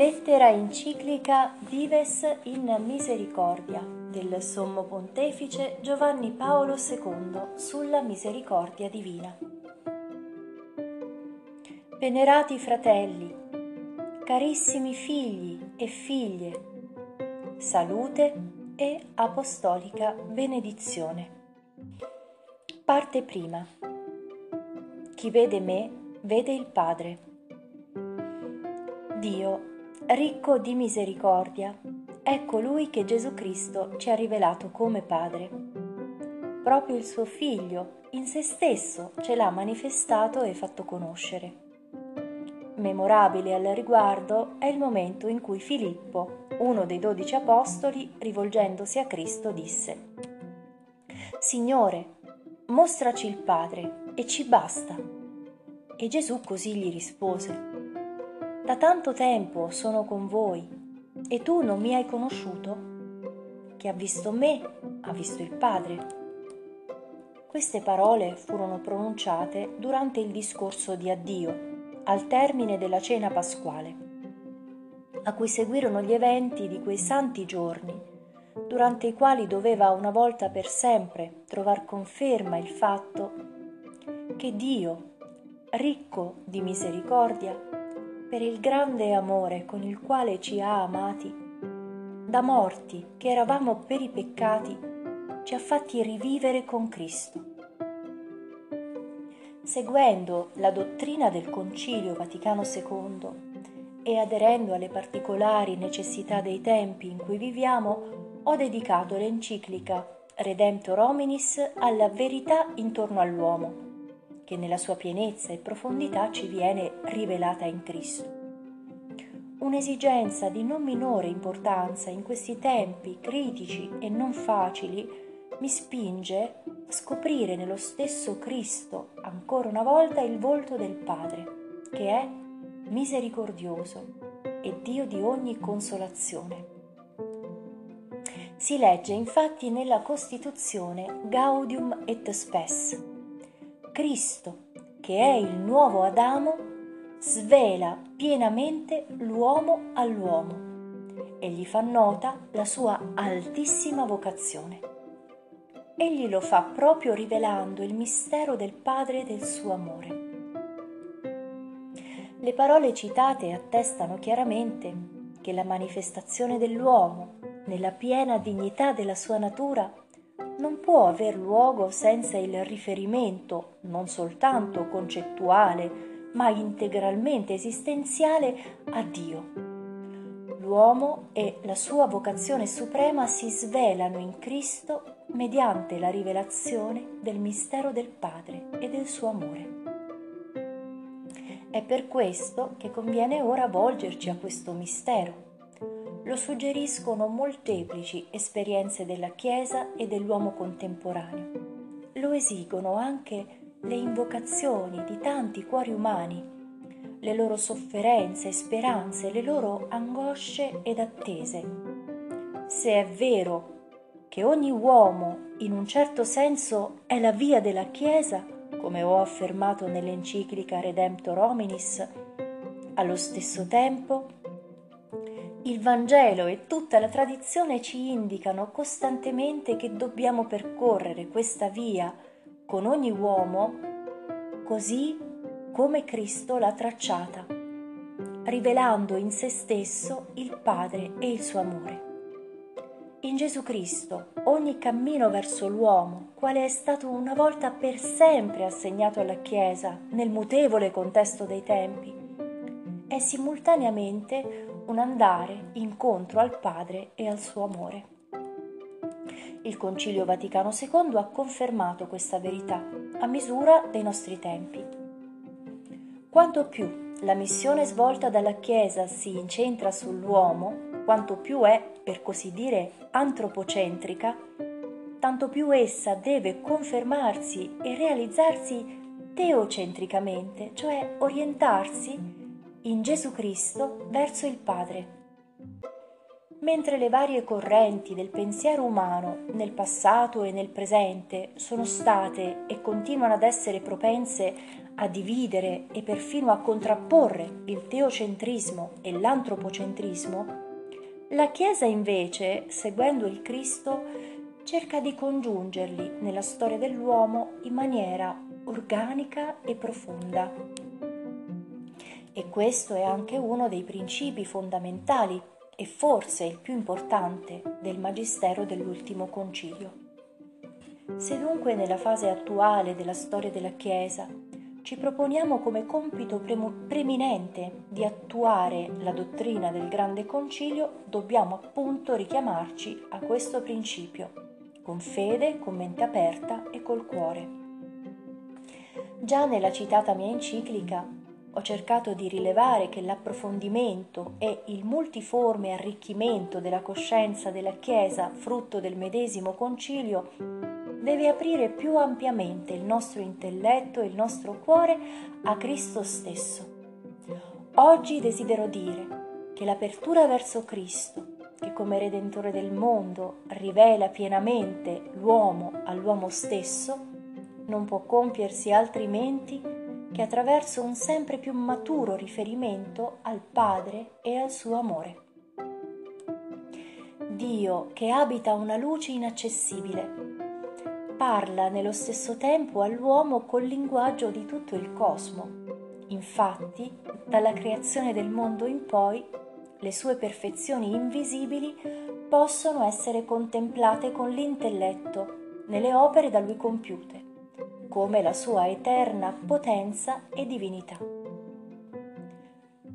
Lettera enciclica Dives in Misericordia del Sommo Pontefice Giovanni Paolo II sulla misericordia divina. Venerati fratelli, carissimi figli e figlie, salute e apostolica benedizione. Parte prima. Chi vede me, vede il Padre. Dio ricco di misericordia, è colui che Gesù Cristo ci ha rivelato come Padre. Proprio il suo Figlio in se stesso ce l'ha manifestato e fatto conoscere. Memorabile al riguardo è il momento in cui Filippo, uno dei dodici apostoli, rivolgendosi a Cristo, disse Signore, mostraci il Padre e ci basta. E Gesù così gli rispose da tanto tempo sono con voi e tu non mi hai conosciuto? Chi ha visto me ha visto il Padre. Queste parole furono pronunciate durante il discorso di addio, al termine della cena pasquale, a cui seguirono gli eventi di quei santi giorni, durante i quali doveva una volta per sempre trovar conferma il fatto che Dio, ricco di misericordia, per il grande amore con il quale ci ha amati, da morti che eravamo per i peccati, ci ha fatti rivivere con Cristo. Seguendo la dottrina del Concilio Vaticano II e aderendo alle particolari necessità dei tempi in cui viviamo, ho dedicato l'enciclica Redemptor Hominis alla verità intorno all'uomo che nella sua pienezza e profondità ci viene rivelata in Cristo. Un'esigenza di non minore importanza in questi tempi critici e non facili mi spinge a scoprire nello stesso Cristo ancora una volta il volto del Padre, che è misericordioso e Dio di ogni consolazione. Si legge infatti nella Costituzione Gaudium et Spes, Cristo, che è il nuovo Adamo, svela pienamente l'uomo all'uomo e gli fa nota la sua altissima vocazione. Egli lo fa proprio rivelando il mistero del Padre del suo amore. Le parole citate attestano chiaramente che la manifestazione dell'uomo, nella piena dignità della sua natura, non può aver luogo senza il riferimento non soltanto concettuale, ma integralmente esistenziale a Dio. L'uomo e la sua vocazione suprema si svelano in Cristo mediante la rivelazione del mistero del Padre e del suo amore. È per questo che conviene ora volgerci a questo mistero lo suggeriscono molteplici esperienze della Chiesa e dell'uomo contemporaneo. Lo esigono anche le invocazioni di tanti cuori umani, le loro sofferenze speranze, le loro angosce ed attese. Se è vero che ogni uomo in un certo senso è la via della Chiesa, come ho affermato nell'enciclica Redemptor Hominis, allo stesso tempo il Vangelo e tutta la tradizione ci indicano costantemente che dobbiamo percorrere questa via con ogni uomo così come Cristo l'ha tracciata, rivelando in se stesso il Padre e il suo amore. In Gesù Cristo ogni cammino verso l'uomo, quale è stato una volta per sempre assegnato alla Chiesa nel mutevole contesto dei tempi, è simultaneamente un andare incontro al Padre e al suo amore. Il Concilio Vaticano II ha confermato questa verità a misura dei nostri tempi. Quanto più la missione svolta dalla Chiesa si incentra sull'uomo, quanto più è, per così dire, antropocentrica, tanto più essa deve confermarsi e realizzarsi teocentricamente, cioè orientarsi in Gesù Cristo verso il Padre. Mentre le varie correnti del pensiero umano nel passato e nel presente sono state e continuano ad essere propense a dividere e perfino a contrapporre il teocentrismo e l'antropocentrismo, la Chiesa invece, seguendo il Cristo, cerca di congiungerli nella storia dell'uomo in maniera organica e profonda. E questo è anche uno dei principi fondamentali e forse il più importante del Magistero dell'ultimo concilio. Se dunque nella fase attuale della storia della Chiesa ci proponiamo come compito preminente di attuare la dottrina del Grande Concilio, dobbiamo appunto richiamarci a questo principio, con fede, con mente aperta e col cuore. Già nella citata mia enciclica ho cercato di rilevare che l'approfondimento e il multiforme arricchimento della coscienza della Chiesa, frutto del medesimo concilio, deve aprire più ampiamente il nostro intelletto e il nostro cuore a Cristo stesso. Oggi desidero dire che l'apertura verso Cristo, che come Redentore del mondo rivela pienamente l'uomo all'uomo stesso, non può compiersi altrimenti che attraverso un sempre più maturo riferimento al Padre e al suo amore. Dio, che abita una luce inaccessibile, parla nello stesso tempo all'uomo col linguaggio di tutto il cosmo. Infatti, dalla creazione del mondo in poi, le sue perfezioni invisibili possono essere contemplate con l'intelletto nelle opere da lui compiute come la sua eterna potenza e divinità.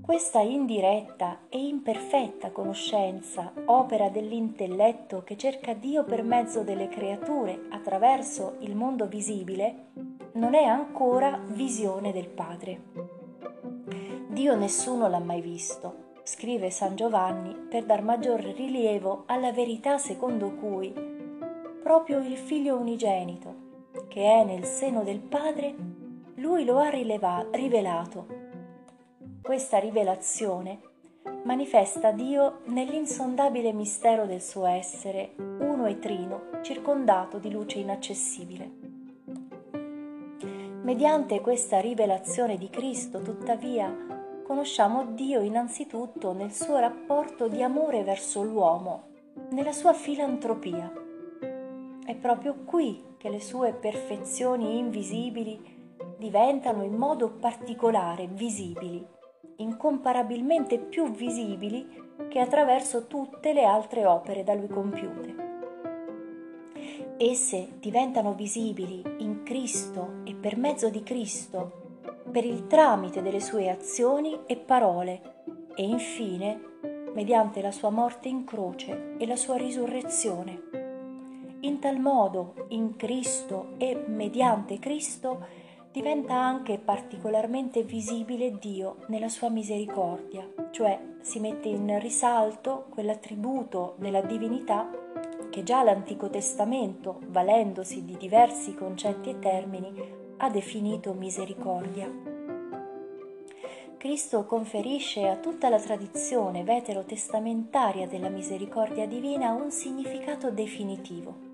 Questa indiretta e imperfetta conoscenza, opera dell'intelletto che cerca Dio per mezzo delle creature attraverso il mondo visibile, non è ancora visione del Padre. Dio nessuno l'ha mai visto, scrive San Giovanni per dar maggior rilievo alla verità secondo cui proprio il Figlio unigenito, che è nel seno del Padre, lui lo ha rileva- rivelato. Questa rivelazione manifesta Dio nell'insondabile mistero del suo essere, uno e trino, circondato di luce inaccessibile. Mediante questa rivelazione di Cristo, tuttavia, conosciamo Dio innanzitutto nel suo rapporto di amore verso l'uomo, nella sua filantropia. È proprio qui che le sue perfezioni invisibili diventano in modo particolare visibili, incomparabilmente più visibili che attraverso tutte le altre opere da lui compiute. Esse diventano visibili in Cristo e per mezzo di Cristo, per il tramite delle sue azioni e parole e infine mediante la sua morte in croce e la sua risurrezione. In tal modo, in Cristo e mediante Cristo, diventa anche particolarmente visibile Dio nella sua misericordia, cioè si mette in risalto quell'attributo della divinità che già l'Antico Testamento, valendosi di diversi concetti e termini, ha definito misericordia. Cristo conferisce a tutta la tradizione veterotestamentaria della misericordia divina un significato definitivo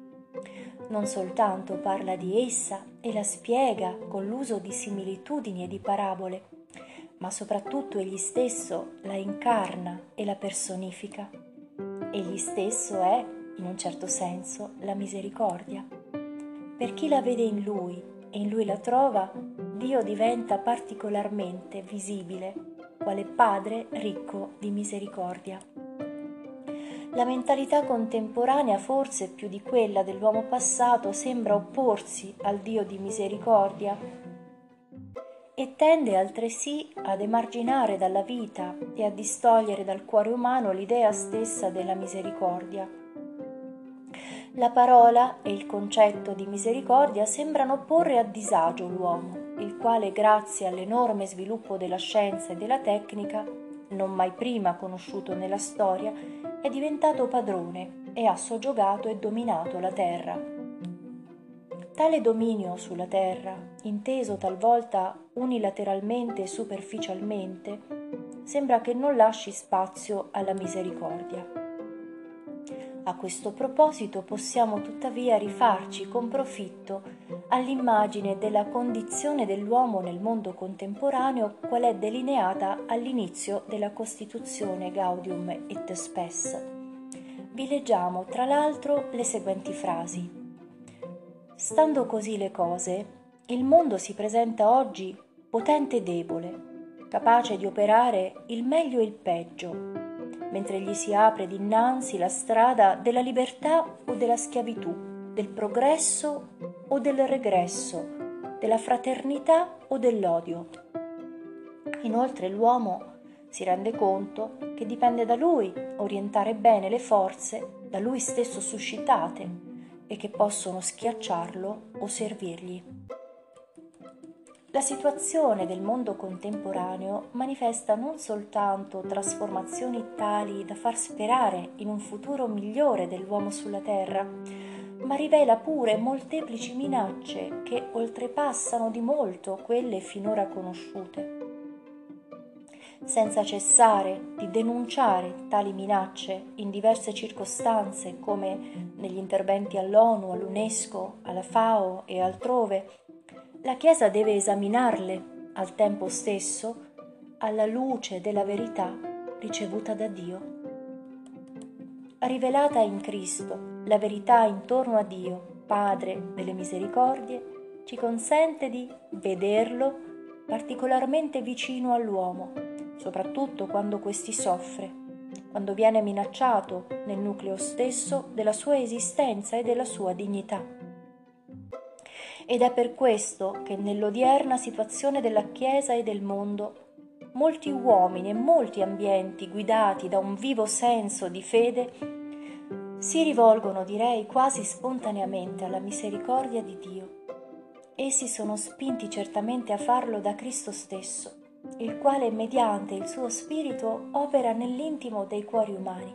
non soltanto parla di essa e la spiega con l'uso di similitudini e di parabole, ma soprattutto egli stesso la incarna e la personifica. Egli stesso è, in un certo senso, la misericordia. Per chi la vede in lui e in lui la trova, Dio diventa particolarmente visibile, quale Padre ricco di misericordia. La mentalità contemporanea, forse più di quella dell'uomo passato, sembra opporsi al Dio di misericordia e tende altresì ad emarginare dalla vita e a distogliere dal cuore umano l'idea stessa della misericordia. La parola e il concetto di misericordia sembrano porre a disagio l'uomo, il quale grazie all'enorme sviluppo della scienza e della tecnica, non mai prima conosciuto nella storia, è diventato padrone e ha soggiogato e dominato la terra. Tale dominio sulla terra, inteso talvolta unilateralmente e superficialmente, sembra che non lasci spazio alla misericordia. A questo proposito possiamo tuttavia rifarci con profitto all'immagine della condizione dell'uomo nel mondo contemporaneo qual è delineata all'inizio della Costituzione Gaudium et Spes. Vi leggiamo tra l'altro le seguenti frasi. Stando così le cose, il mondo si presenta oggi potente e debole, capace di operare il meglio e il peggio, mentre gli si apre dinanzi la strada della libertà o della schiavitù, del progresso o del regresso, della fraternità o dell'odio. Inoltre l'uomo si rende conto che dipende da lui orientare bene le forze da lui stesso suscitate e che possono schiacciarlo o servirgli. La situazione del mondo contemporaneo manifesta non soltanto trasformazioni tali da far sperare in un futuro migliore dell'uomo sulla Terra, ma rivela pure molteplici minacce che oltrepassano di molto quelle finora conosciute. Senza cessare di denunciare tali minacce in diverse circostanze come negli interventi all'ONU, all'UNESCO, alla FAO e altrove, la Chiesa deve esaminarle al tempo stesso alla luce della verità ricevuta da Dio. Rivelata in Cristo, la verità intorno a Dio, Padre delle misericordie, ci consente di vederlo particolarmente vicino all'uomo, soprattutto quando questi soffre, quando viene minacciato nel nucleo stesso della sua esistenza e della sua dignità ed è per questo che nell'odierna situazione della Chiesa e del mondo molti uomini e molti ambienti guidati da un vivo senso di fede si rivolgono, direi quasi spontaneamente, alla misericordia di Dio. Essi sono spinti certamente a farlo da Cristo stesso, il quale mediante il suo Spirito opera nell'intimo dei cuori umani.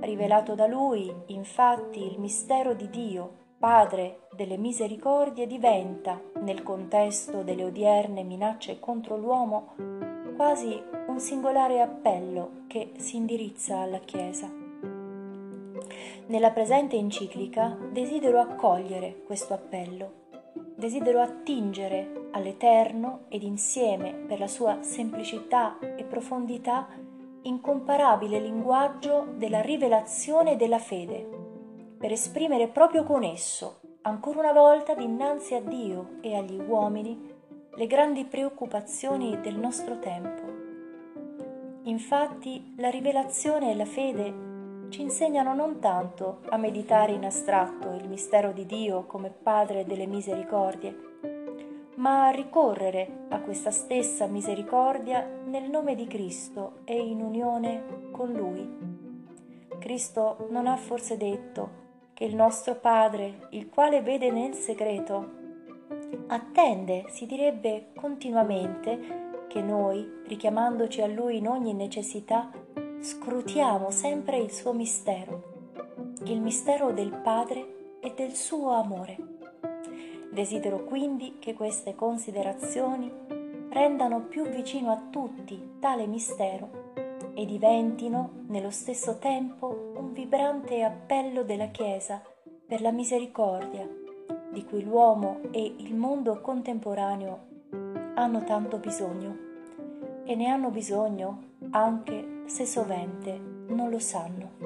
Rivelato da Lui, infatti, il mistero di Dio, Padre delle misericordie diventa, nel contesto delle odierne minacce contro l'uomo, quasi un singolare appello che si indirizza alla Chiesa. Nella presente enciclica desidero accogliere questo appello, desidero attingere all'Eterno ed insieme, per la sua semplicità e profondità, incomparabile linguaggio della rivelazione della fede per esprimere proprio con esso, ancora una volta dinanzi a Dio e agli uomini, le grandi preoccupazioni del nostro tempo. Infatti la rivelazione e la fede ci insegnano non tanto a meditare in astratto il mistero di Dio come Padre delle misericordie, ma a ricorrere a questa stessa misericordia nel nome di Cristo e in unione con Lui. Cristo non ha forse detto che il nostro Padre, il quale vede nel segreto, attende, si direbbe continuamente, che noi, richiamandoci a Lui in ogni necessità, scrutiamo sempre il suo mistero, il mistero del Padre e del suo amore. Desidero quindi che queste considerazioni rendano più vicino a tutti tale mistero e diventino nello stesso tempo un vibrante appello della Chiesa per la misericordia di cui l'uomo e il mondo contemporaneo hanno tanto bisogno e ne hanno bisogno anche se sovente non lo sanno.